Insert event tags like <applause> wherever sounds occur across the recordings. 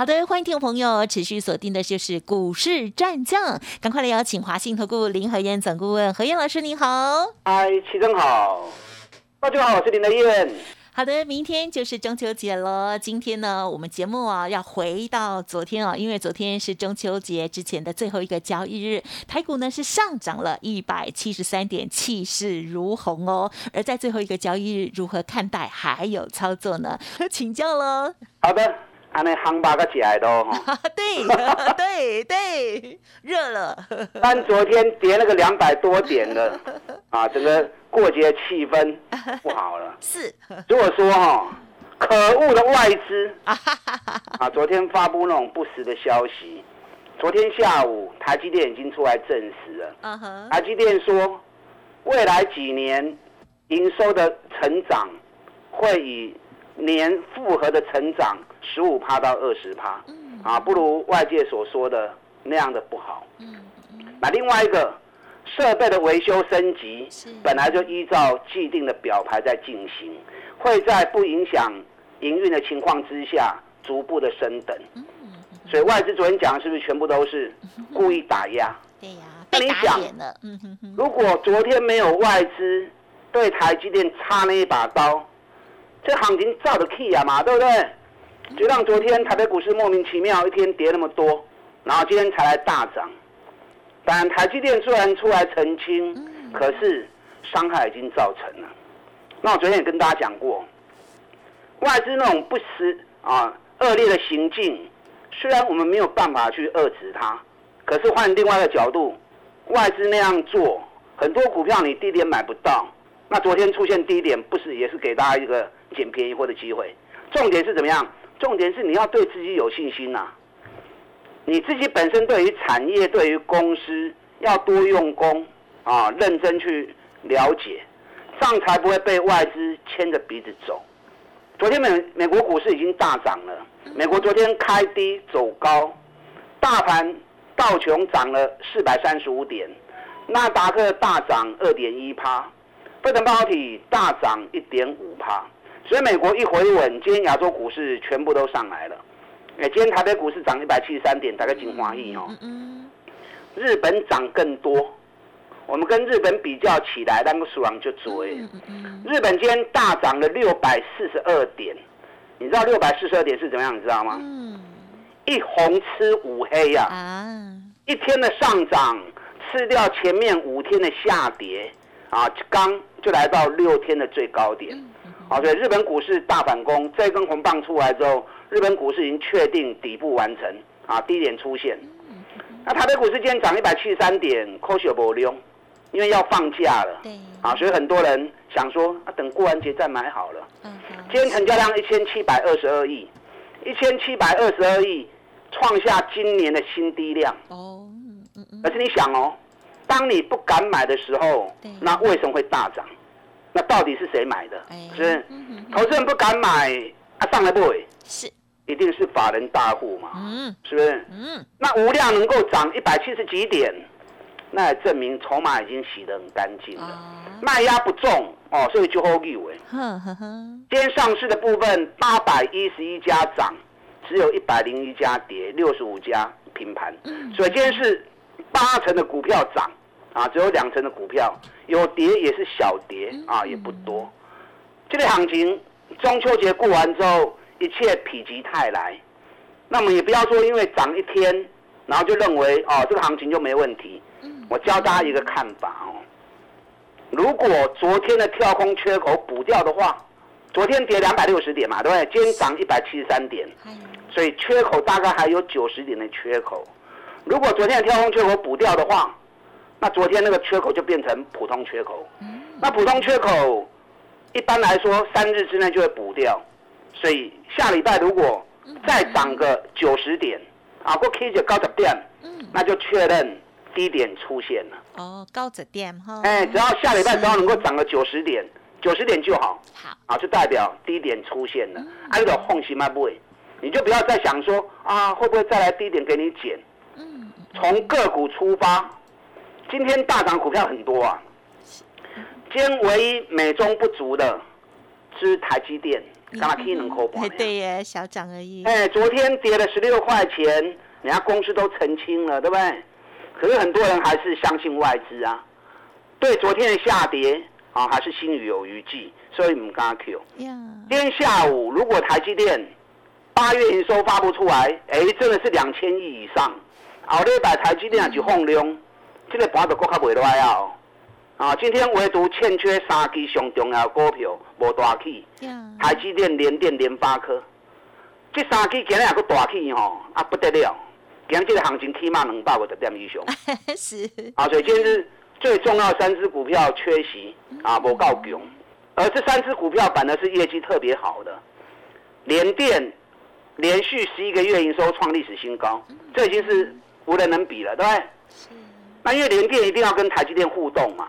好的，欢迎听众朋友持续锁定的就是股市战将，赶快来邀请华信投顾林和燕总顾问何燕老师，你好。嗨，齐正好，大家好，我是林和燕。好的，明天就是中秋节了。今天呢，我们节目啊要回到昨天啊，因为昨天是中秋节之前的最后一个交易日，台股呢是上涨了一百七十三点，气势如虹哦。而在最后一个交易日，如何看待还有操作呢？请教喽。好的。安尼夯巴个起来都哈，<laughs> 对 <laughs> 对对，热了。<laughs> 但昨天跌了个两百多点的，啊，整个过节气氛不好了。是。如果说哈，可恶的外资啊，昨天发布那种不实的消息。昨天下午，台积电已经出来证实了。嗯哼。台积电说，未来几年营收的成长会以年复合的成长。十五趴到二十趴，啊，不如外界所说的那样的不好。那另外一个设备的维修升级，本来就依照既定的表牌在进行，会在不影响营运的情况之下逐步的升等。所以外资昨天讲是不是全部都是故意打压？对呀，那你想，如果昨天没有外资对台积电插那一把刀，这行情造得 key 啊嘛，对不对？就让昨天台北股市莫名其妙一天跌那么多，然后今天才来大涨。但台积电虽然出来澄清，可是伤害已经造成了。那我昨天也跟大家讲过，外资那种不实啊恶劣的行径，虽然我们没有办法去遏制它，可是换另外一个角度，外资那样做，很多股票你低点买不到，那昨天出现低点，不是也是给大家一个捡便宜货的机会？重点是怎么样？重点是你要对自己有信心呐，你自己本身对于产业、对于公司要多用功啊，认真去了解，这样才不会被外资牵着鼻子走。昨天美美国股市已经大涨了，美国昨天开低走高，大盘道琼涨了四百三十五点，纳达克大涨二点一趴，费城半导体大涨一点五帕。所以美国一回稳，今天亚洲股市全部都上来了。哎，今天台北股市涨一百七十三点，大概金华亿哦。日本涨更多，我们跟日本比较起来，那个数量就追。日本今天大涨了六百四十二点，你知道六百四十二点是怎么样？你知道吗？一红吃五黑呀。啊。一天的上涨吃掉前面五天的下跌，啊，刚就来到六天的最高点。好，所以日本股市大反攻，这根红棒出来之后，日本股市已经确定底部完成，啊，低点出现。那台北股市今天涨一百七十三点，科学不溜，因为要放假了。对。啊，所以很多人想说，啊，等过完节再买好了。嗯。今天成交量一千七百二十二亿，一千七百二十二亿，创下今年的新低量。哦。嗯嗯。而是你想哦，当你不敢买的时候，那为什么会大涨？那到底是谁买的？是投资人不敢买，啊上来不会是，一定是法人大户嘛？嗯，是不是？嗯，那无量能够涨一百七十几点，那也证明筹码已经洗得很干净了，卖压不重哦，所以就好利为。今天上市的部分八百一十一家涨，只有一百零一家跌，六十五家平盘，所以今天是八成的股票涨。啊，只有两成的股票有跌，也是小跌啊，也不多。这类行情，中秋节过完之后，一切否极泰来。那么也不要说因为涨一天，然后就认为哦，这个行情就没问题。我教大家一个看法哦，如果昨天的跳空缺口补掉的话，昨天跌两百六十点嘛，对不对？今天涨一百七十三点，所以缺口大概还有九十点的缺口。如果昨天的跳空缺口补掉的话，那昨天那个缺口就变成普通缺口，那普通缺口一般来说三日之内就会补掉，所以下礼拜如果再涨个九十点，啊，过 K 就高十点，那就确认低点出现了。哦，高值点哈。哎，只要下礼拜只要能够涨个九十点，九十点就好。好，啊，就代表低点出现了。按照放心吗？不会，你就不要再想说啊，会不会再来低点给你减？嗯。从个股出发，今天大涨股票很多啊。今天唯一美中不足的是台积电，刚刚 K 能扣盘。对耶，小涨而已。哎，昨天跌了十六块钱，人家公司都澄清了，对不对？可是很多人还是相信外资啊，对昨天的下跌啊，还是心里有余悸，所以唔敢 Q。今天下午如果台积电八月营收发布出来，哎，真的是两千亿以上，后日把台积电就放量，这个盘就更加袂落来哦。啊，今天唯独欠缺三支上重要股票无大起，台积电、联电、联发科，这三支今日也个大起吼，啊不得了，今日这个行情起码两百五十点以上。<laughs> 是。啊，所以今日最重要三只股票缺席啊，无够强，而这三只股票反而是业绩特别好的，联电连续十一个月营收创历史新高，这已经是无人能比了，对不对？那因为联电一定要跟台积电互动嘛。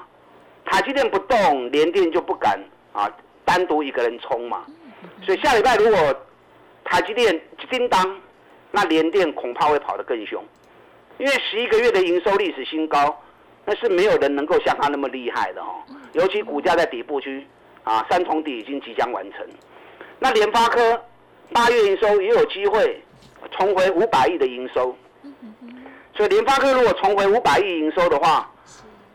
台积电不动，联电就不敢啊，单独一个人冲嘛。所以下礼拜如果台积电叮当，那联电恐怕会跑得更凶，因为十一个月的营收历史新高，那是没有人能够像他那么厉害的哦。尤其股价在底部区啊，三重底已经即将完成。那联发科八月营收也有机会重回五百亿的营收，所以联发科如果重回五百亿营收的话，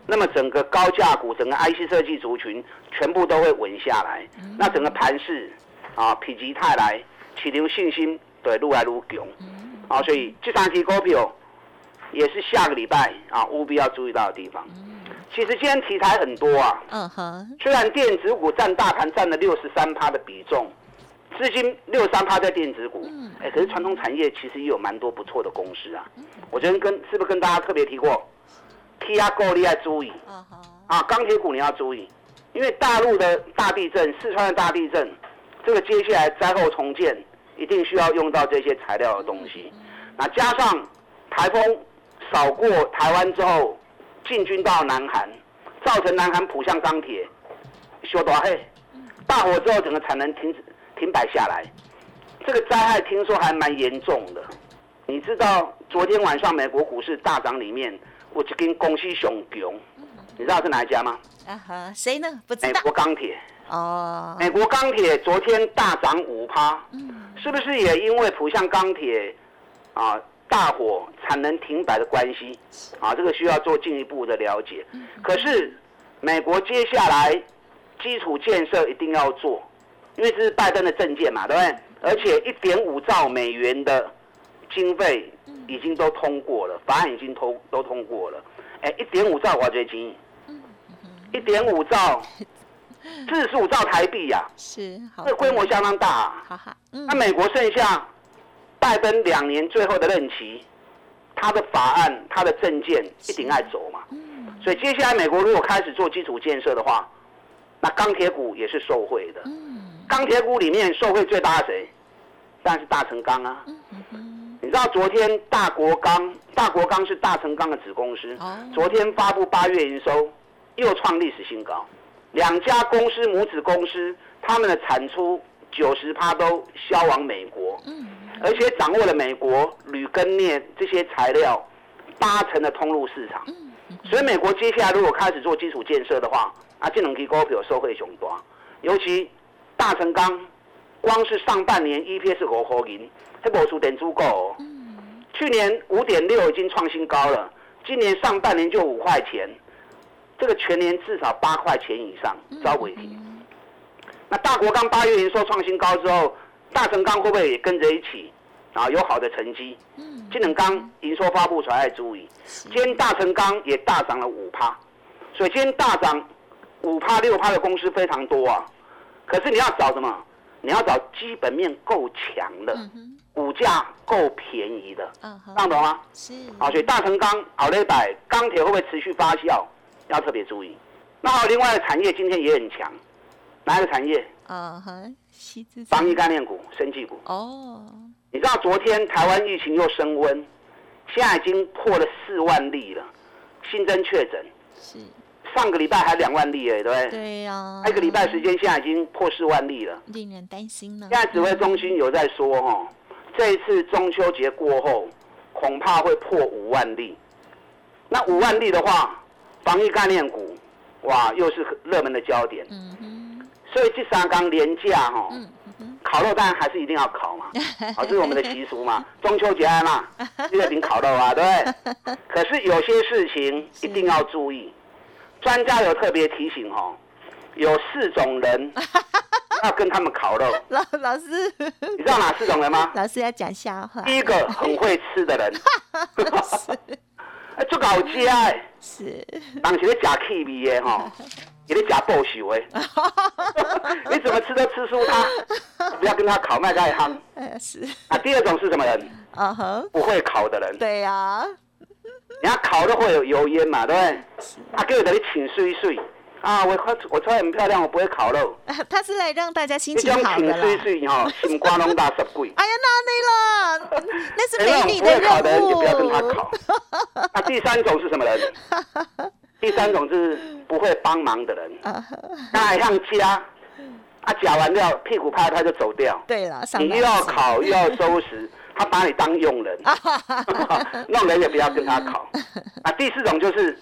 那么整个高价股、整个 IC 设计族群全部都会稳下来，那整个盘势啊，否极泰来，起留信心对愈来愈强，啊，所以这三期股票也是下个礼拜啊务必要注意到的地方。其实今天题材很多啊，嗯哼，虽然电子股占大盘占了六十三趴的比重，资金六十三趴在电子股，哎，可是传统产业其实也有蛮多不错的公司啊。我昨天跟是不是跟大家特别提过？T 压够你要注意，啊，钢铁股你要注意，因为大陆的大地震、四川的大地震，这个接下来灾后重建一定需要用到这些材料的东西。那加上台风扫过台湾之后，进军到南韩，造成南韩浦项钢铁修大黑，大火之后整个产能停止停摆下来，这个灾害听说还蛮严重的。你知道昨天晚上美国股市大涨里面？我就跟公司熊熊，你知道是哪一家吗？啊哈，谁呢？不知道。美国钢铁。哦。美国钢铁昨天大涨五趴，是不是也因为浦项钢铁啊大火产能停摆的关系？啊，这个需要做进一步的了解。可是美国接下来基础建设一定要做，因为这是拜登的政见嘛，对不对？而且一点五兆美元的经费。已经都通过了，法案已经通都通过了。哎，一点五兆华觉金，一点五兆，<laughs> 四十五兆台币呀，是，这规模相当大。好好，那美国剩下拜登两年最后的任期，他的法案、他的政见一定爱走嘛。所以接下来美国如果开始做基础建设的话，那钢铁股也是受惠的。钢铁股里面受惠最大的谁？当然是大成钢啊。你知道昨天大国钢，大国钢是大成钢的子公司，昨天发布八月营收又创历史新高。两家公司母子公司，他们的产出九十趴都销往美国，而且掌握了美国铝跟镍这些材料八成的通路市场。所以美国接下来如果开始做基础建设的话，啊，这能提股票收回雄多。尤其大成钢，光是上半年 EPS 五毫银。这无数点足够，去年五点六已经创新高了，今年上半年就五块钱，这个全年至少八块钱以上，招尾提。那大国钢八月营收创新高之后，大成钢会不会也跟着一起啊？有好的成绩？嗯，金能钢营收发布出来注意，今天大成钢也大涨了五趴，所以今天大涨五趴六趴的公司非常多啊。可是你要找什么？你要找基本面够强的。股价够便宜的，听懂吗？是啊，所以大成钢、好雷百钢铁会不会持续发酵？要特别注意。那还有另外的产业今天也很强，哪一个产业？啊哈，防疫概念股、生技股。哦，你知道昨天台湾疫情又升温，现在已经破了四万例了。新增确诊，是上个礼拜还两万例哎，对不对？对呀，一个礼拜时间，现在已经破四万例了。令人担心呢。现在指挥中心有在说哦，这一次中秋节过后，恐怕会破五万例。那五万例的话，防疫概念股，哇，又是热门的焦点。嗯哼，所以这三缸廉价哈、烤肉当然还是一定要烤嘛，好，<laughs> 这是我们的习俗嘛。中秋节啊嘛，<laughs> 月饼烤肉啊，对不对？可是有些事情一定要注意，专家有特别提醒哦，有四种人 <laughs> 要跟他们烤肉，老老师，你知道哪四种人吗？老师要讲笑话。第一个很会吃的人，<laughs> <laughs> 哎，做搞家哎，是，当时咧假 K B 的吼，也咧假报仇的，你怎么吃都吃输他，不要跟他烤麦盖夯。呃是，啊，第二种是什么人？啊哼，不会烤的人，对呀，人家烤肉会有油烟嘛，对不对？他给我等你请睡一睡啊，我我穿很漂亮，我不会烤肉。<laughs> 他是来让大家心情好的啦请睡啦。睡吼，心瓜拢大十几。<laughs> 哎呀，那你了，那是美女种不会烤的任务。人就不要跟他烤。那 <laughs> 第三种是什么人？第三种是不会帮忙的人，啊呵他还像夹，啊夹完料屁股拍拍就走掉。对了，你又要烤又要收拾，他把你当佣人，<laughs> 那种人也不要跟他考。啊，第四种就是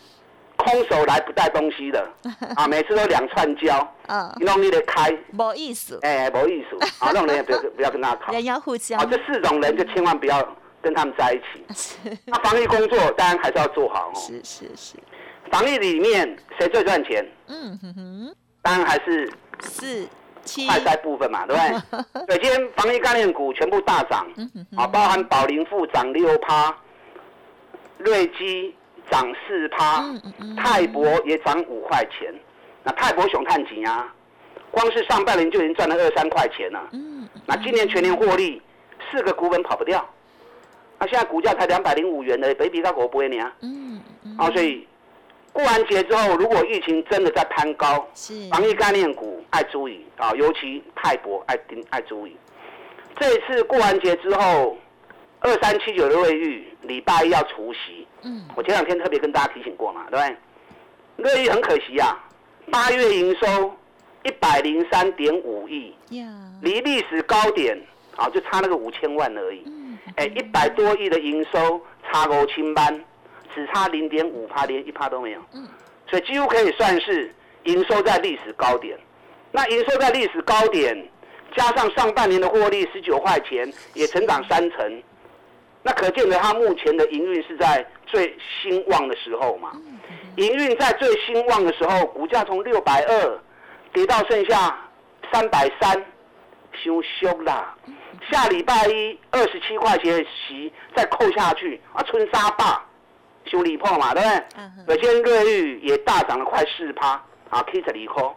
空手来不带东西的，<laughs> 啊，每次都两串胶，嗯，你弄你得开，没意思，哎、没意思，啊，那种人也不要不要跟他考。人要互相啊，这四种人就千万不要跟他们在一起。那 <laughs> 防疫工作当然还是要做好哦。是是是，防疫里面谁最赚钱？嗯哼哼，当然还是四七快筛部分嘛，对不对？<laughs> 对，今天防疫概念股全部大涨，啊，包含宝林富涨六趴，瑞基涨四趴泰博也涨五块钱。那泰博熊探几啊？光是上半年就已经赚了二三块钱了。嗯那今年全年获利，四个股本跑不掉。那现在股价才两百零五元的，北比到国不会呢。嗯嗯，啊，所以过完节之后，如果疫情真的在攀高，是防疫概念股爱注意啊，尤其泰博爱盯爱注意。这一次过完节之后，二三七九的瑞玉礼拜一要除夕，嗯我前两天特别跟大家提醒过嘛，对不对？瑞玉很可惜啊，八月营收一百零三点五亿，呀，离历史高点啊就差那个五千万而已。嗯哎，一百多亿的营收差五千万，只差零点五趴，连一趴都没有。嗯所以几乎可以算是营收在历史高点。那营收在历史高点，加上上半年的获利十九块钱，也成长三成。那可见得它目前的营运是在最兴旺的时候嘛。营运在最兴旺的时候，股价从六百二跌到剩下三百三，羞羞啦。下礼拜一二十七块钱的息再扣下去，啊，春沙霸修理破嘛，对不对？嗯哼有些瑞玉也大涨了快四趴，啊，K 十二块。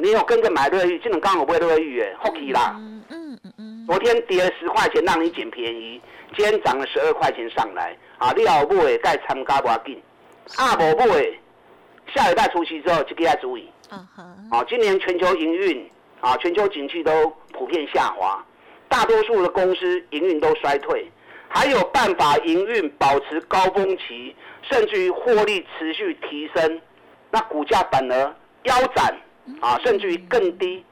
你有跟着买瑞玉，这种刚好不会瑞玉诶，好奇啦。嗯嗯嗯嗯，昨天跌了十块钱，让你捡便宜，今天涨了十二块钱上来，啊，你要买再参加不要紧，啊，无买，下礼拜除夕之后就给他注意。啊哈，啊，今年全球营运啊，全球景气都普遍下滑，大多数的公司营运都衰退，还有办法营运保持高峰期，甚至于获利持续提升，那股价反而腰斩啊，甚至于更低。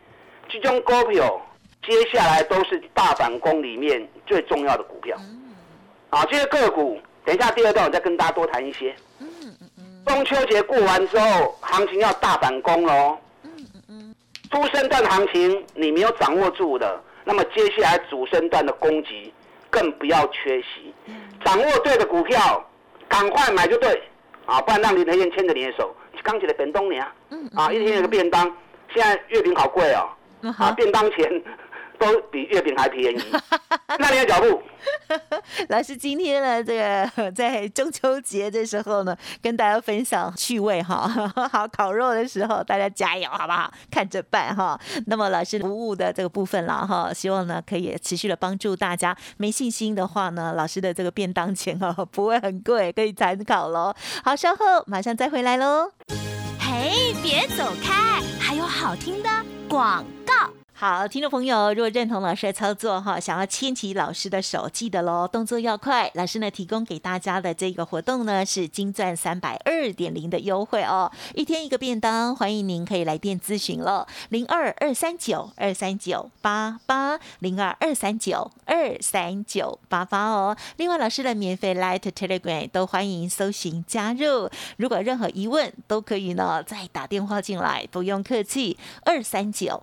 这种股票接下来都是大反攻里面最重要的股票。啊，这些个股，等一下第二段我再跟大家多谈一些。中秋节过完之后，行情要大反攻喽。初升段行情你没有掌握住的，那么接下来主升段的攻击更不要缺席。掌握对的股票，赶快买就对。啊，不然让林德燕牵着你的手，刚起来便当呢啊，一天有个便当，现在月饼好贵哦，啊，便当钱都比月饼还便宜，<laughs> 那你的脚步。<laughs> 老师今天呢，这个在中秋节的时候呢，跟大家分享趣味哈。<laughs> 好，烤肉的时候大家加油好不好？看着办哈。那么老师服务的这个部分啦哈，希望呢可以持续的帮助大家。没信心的话呢，老师的这个便当钱哦不会很贵，可以参考喽。好，稍后马上再回来喽。嘿，别走开，还有好听的广告。好，听众朋友，如果认同老师的操作哈，想要牵起老师的手，记得喽，动作要快。老师呢提供给大家的这个活动呢是金钻三百二点零的优惠哦，一天一个便当，欢迎您可以来电咨询了，零二二三九二三九八八零二二三九二三九八八哦。另外，老师的免费 Light Telegram 都欢迎搜寻加入，如果任何疑问都可以呢再打电话进来，不用客气，二三九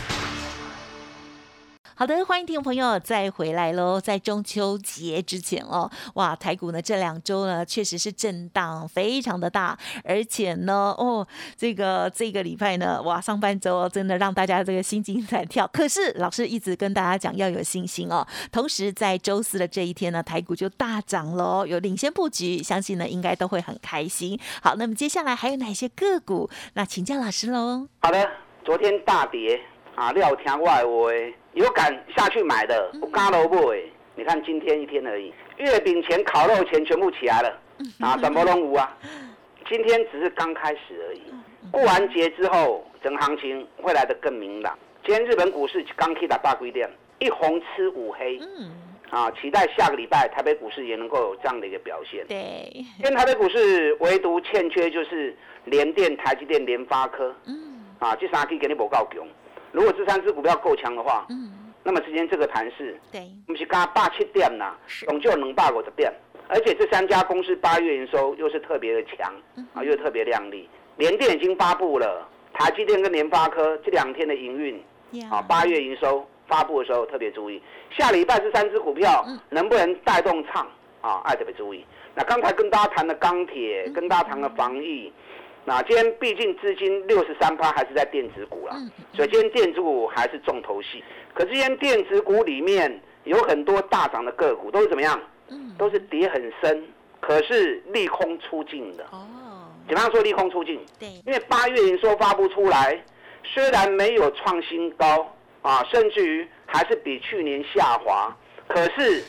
好的，欢迎听众朋友再回来喽！在中秋节之前哦，哇，台股呢这两周呢确实是震荡非常的大，而且呢，哦，这个这个礼拜呢，哇，上半周真的让大家这个心惊胆跳。可是老师一直跟大家讲要有信心哦。同时在周四的这一天呢，台股就大涨喽，有领先布局，相信呢应该都会很开心。好，那么接下来还有哪些个股？那请教老师喽。好的，昨天大跌啊，料听外围。有敢下去买的，我嘎萝卜哎！你看今天一天而已，月饼钱、烤肉钱全部起来了啊，什么都无啊！<laughs> 今天只是刚开始而已，过完节之后，整行情会来得更明朗。今天日本股市刚开打大规定，一红吃五黑，啊，期待下个礼拜台北股市也能够有这样的一个表现。对，今天台北股市唯独欠缺就是联电、台积电、联发科，嗯，啊，这三可以给你报告强。如果这三只股票够强的话，嗯，那么之前这个盘势，对，我们是刚八七点呐，总就能八五的点，而且这三家公司八月营收又是特别的强，啊，又特别亮丽。联电已经发布了，台积电跟联发科这两天的营运，啊，八月营收发布的时候特别注意，下礼拜这三只股票能不能带动唱？啊，爱特别注意。那刚才跟大家谈的钢铁，跟大家谈的防疫。那今天毕竟资金六十三趴还是在电子股啦，所以今天电子股还是重头戏。可是今天电子股里面有很多大涨的个股，都是怎么样？都是跌很深，可是利空出尽的。哦，怎么样说利空出尽？对，因为八月营收发布出来，虽然没有创新高啊，甚至于还是比去年下滑，可是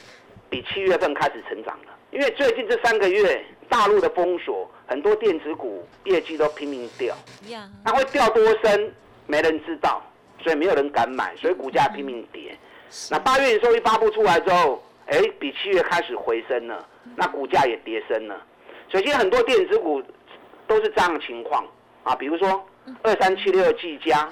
比七月份开始成长了。因为最近这三个月大陆的封锁。很多电子股业绩都拼命掉，它会掉多深，没人知道，所以没有人敢买，所以股价拼命跌。那八月营收一发布出来之后，哎，比七月开始回升了，那股价也跌升了。所以现在很多电子股都是这样的情况啊，比如说二三七六的技嘉，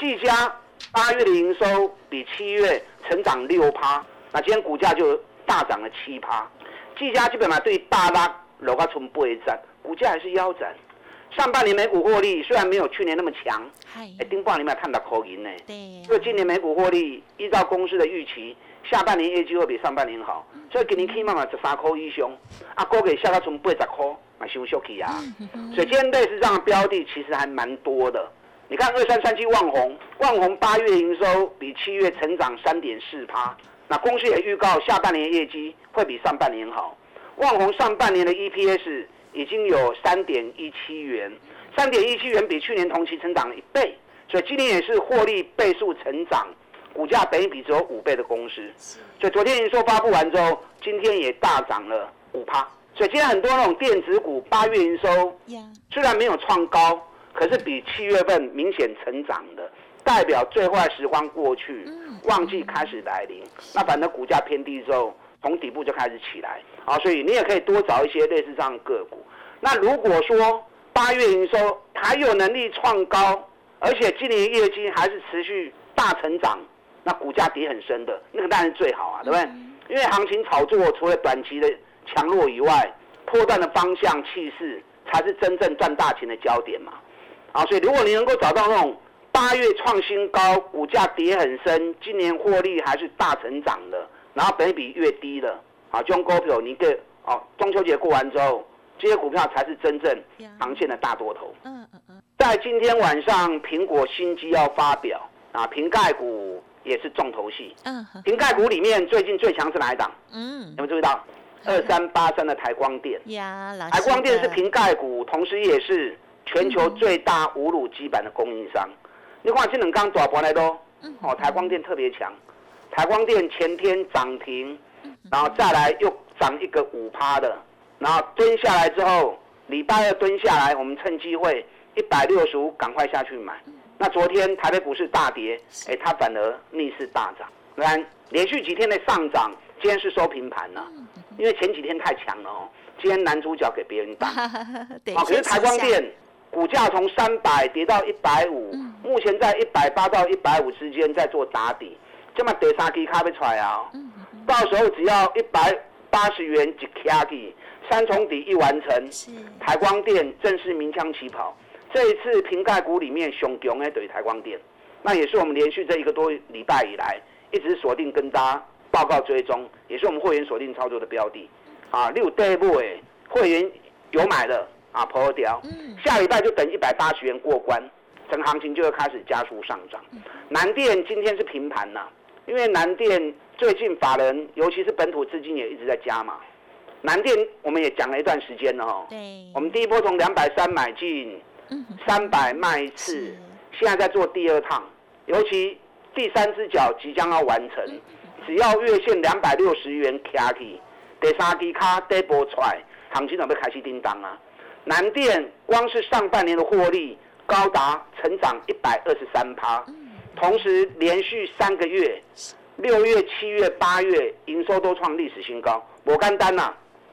技嘉八月的营收比七月成长六趴，那今天股价就大涨了七趴。技嘉基本上对大拉楼价从不会涨。股价还是腰斩，上半年美股获利虽然没有去年那么强，哎，丁冠你们有看到口音呢？对，因为今年美股获利依照公司的预期，下半年业绩会比上半年好，所以今年可以慢慢十三块以上，啊，股价下到从八十块，啊，收缩起啊。所以今天类似这样的标的其实还蛮多的。你看二三三七万红，万红八月营收比七月成长三点四趴，那公司也预告下半年业绩会比上半年好。万红上半年的 EPS。已经有三点一七元，三点一七元比去年同期成长了一倍，所以今年也是获利倍数成长，股价本比只有五倍的公司，所以昨天营收发布完之后，今天也大涨了五趴，所以今天很多那种电子股八月营收虽然没有创高，可是比七月份明显成长的，代表最坏时光过去，旺季开始来临，那反正股价偏低之后。从底部就开始起来，啊，所以你也可以多找一些类似这样的个股。那如果说八月营收还有能力创高，而且今年业绩还是持续大成长，那股价跌很深的那个当然是最好啊，对不对？因为行情炒作除了短期的强弱以外，破断的方向气势才是真正赚大钱的焦点嘛。啊，所以如果你能够找到那种八月创新高，股价跌很深，今年获利还是大成长的，然后本比越低的，啊，这种股票你给哦，中秋节过完之后，这些股票才是真正长线的大多头。嗯嗯嗯。在今天晚上，苹果新机要发表，啊，瓶盖股也是重头戏。嗯。瓶盖股里面最近最强是哪一档？嗯。有没有注意到？二三八三的台光电。呀，台光电是瓶盖股，同时也是。全球最大无乳基板的供应商，你看这两刚大盘来都，哦，台光电特别强，台光电前天涨停，然后再来又涨一个五趴的，然后蹲下来之后，礼拜二蹲下来，我们趁机会一百六十五赶快下去买。那昨天台北股市大跌，哎，它反而逆势大涨，看连续几天的上涨，今天是收平盘了，因为前几天太强了哦，今天男主角给别人打，<laughs> 啊，可是台光电。股价从三百跌到一百五，目前在一百八到一百五之间在做打底，这么第三期卡不出来啊！到时候只要一百八十元一卡底，三重底一完成，台光电正式鸣枪起跑。这一次瓶盖股里面熊熊的对台光电，那也是我们连续这一个多礼拜以来一直锁定跟大家报告追踪，也是我们会员锁定操作的标的。啊，六对不？哎，会员有买的。啊，破掉，下礼拜就等一百八十元过关，整个行情就会开始加速上涨。南电今天是平盘呐，因为南电最近法人，尤其是本土资金也一直在加嘛。南电我们也讲了一段时间了哈，对，我们第一波从两百三买进，三百卖一次，现在在做第二趟，尤其第三只脚即将要完成，只要月线两百六十元卡起，第三只卡底部出来，行情准备开始叮当啊。南电光是上半年的获利高达成长一百二十三趴，同时连续三个月，六月、七月、八月营收都创历史新高。我干单呐，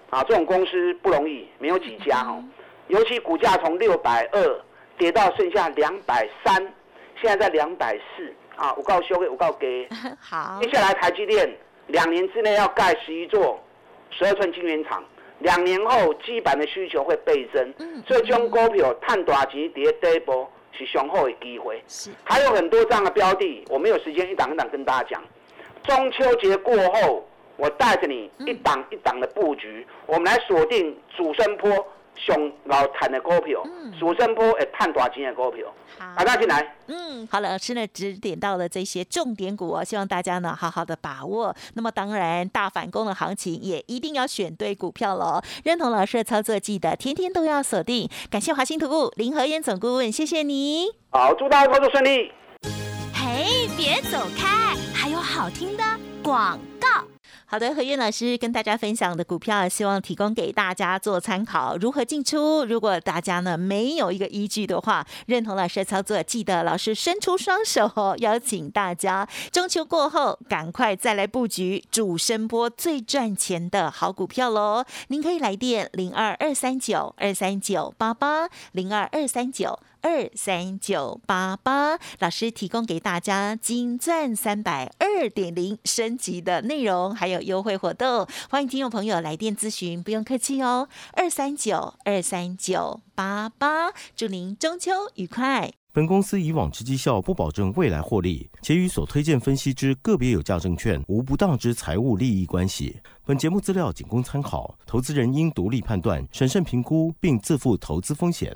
啊，这种公司不容易，没有几家哦。尤其股价从六百二跌到剩下两百三，现在在两百四啊。我告修给，我告给。<laughs> 好。接下来台积电两年之内要盖十一座十二寸晶圆厂。两年后，基板的需求会倍增，所以这种股票探大钱跌第一波是雄厚的机会。是，还有很多这样的标的，我没有时间一档一档跟大家讲。中秋节过后，我带着你一档一档的布局，我们来锁定主升坡。上老产的股票，主升波会探大钱的股票，大家进来。嗯，好，老师呢指点到了这些重点股哦，希望大家呢好好的把握。那么当然，大反攻的行情也一定要选对股票喽。认同老师的操作，记得天天都要锁定。感谢华兴投顾林和燕总顾问，谢谢你。好，祝大家操作顺利。嘿，别走开，还有好听的广告。好的，何燕老师跟大家分享的股票，希望提供给大家做参考，如何进出？如果大家呢没有一个依据的话，认同老师的操作，记得老师伸出双手，邀请大家中秋过后赶快再来布局主声波最赚钱的好股票喽！您可以来电零二二三九二三九八八零二二三九。二三九八八，老师提供给大家金钻三百二点零升级的内容，还有优惠活动，欢迎听众朋友来电咨询，不用客气哦。二三九二三九八八，祝您中秋愉快。本公司以往之绩效不保证未来获利，且与所推荐分析之个别有价证券无不当之财务利益关系。本节目资料仅供参考，投资人应独立判断、审慎评估，并自负投资风险。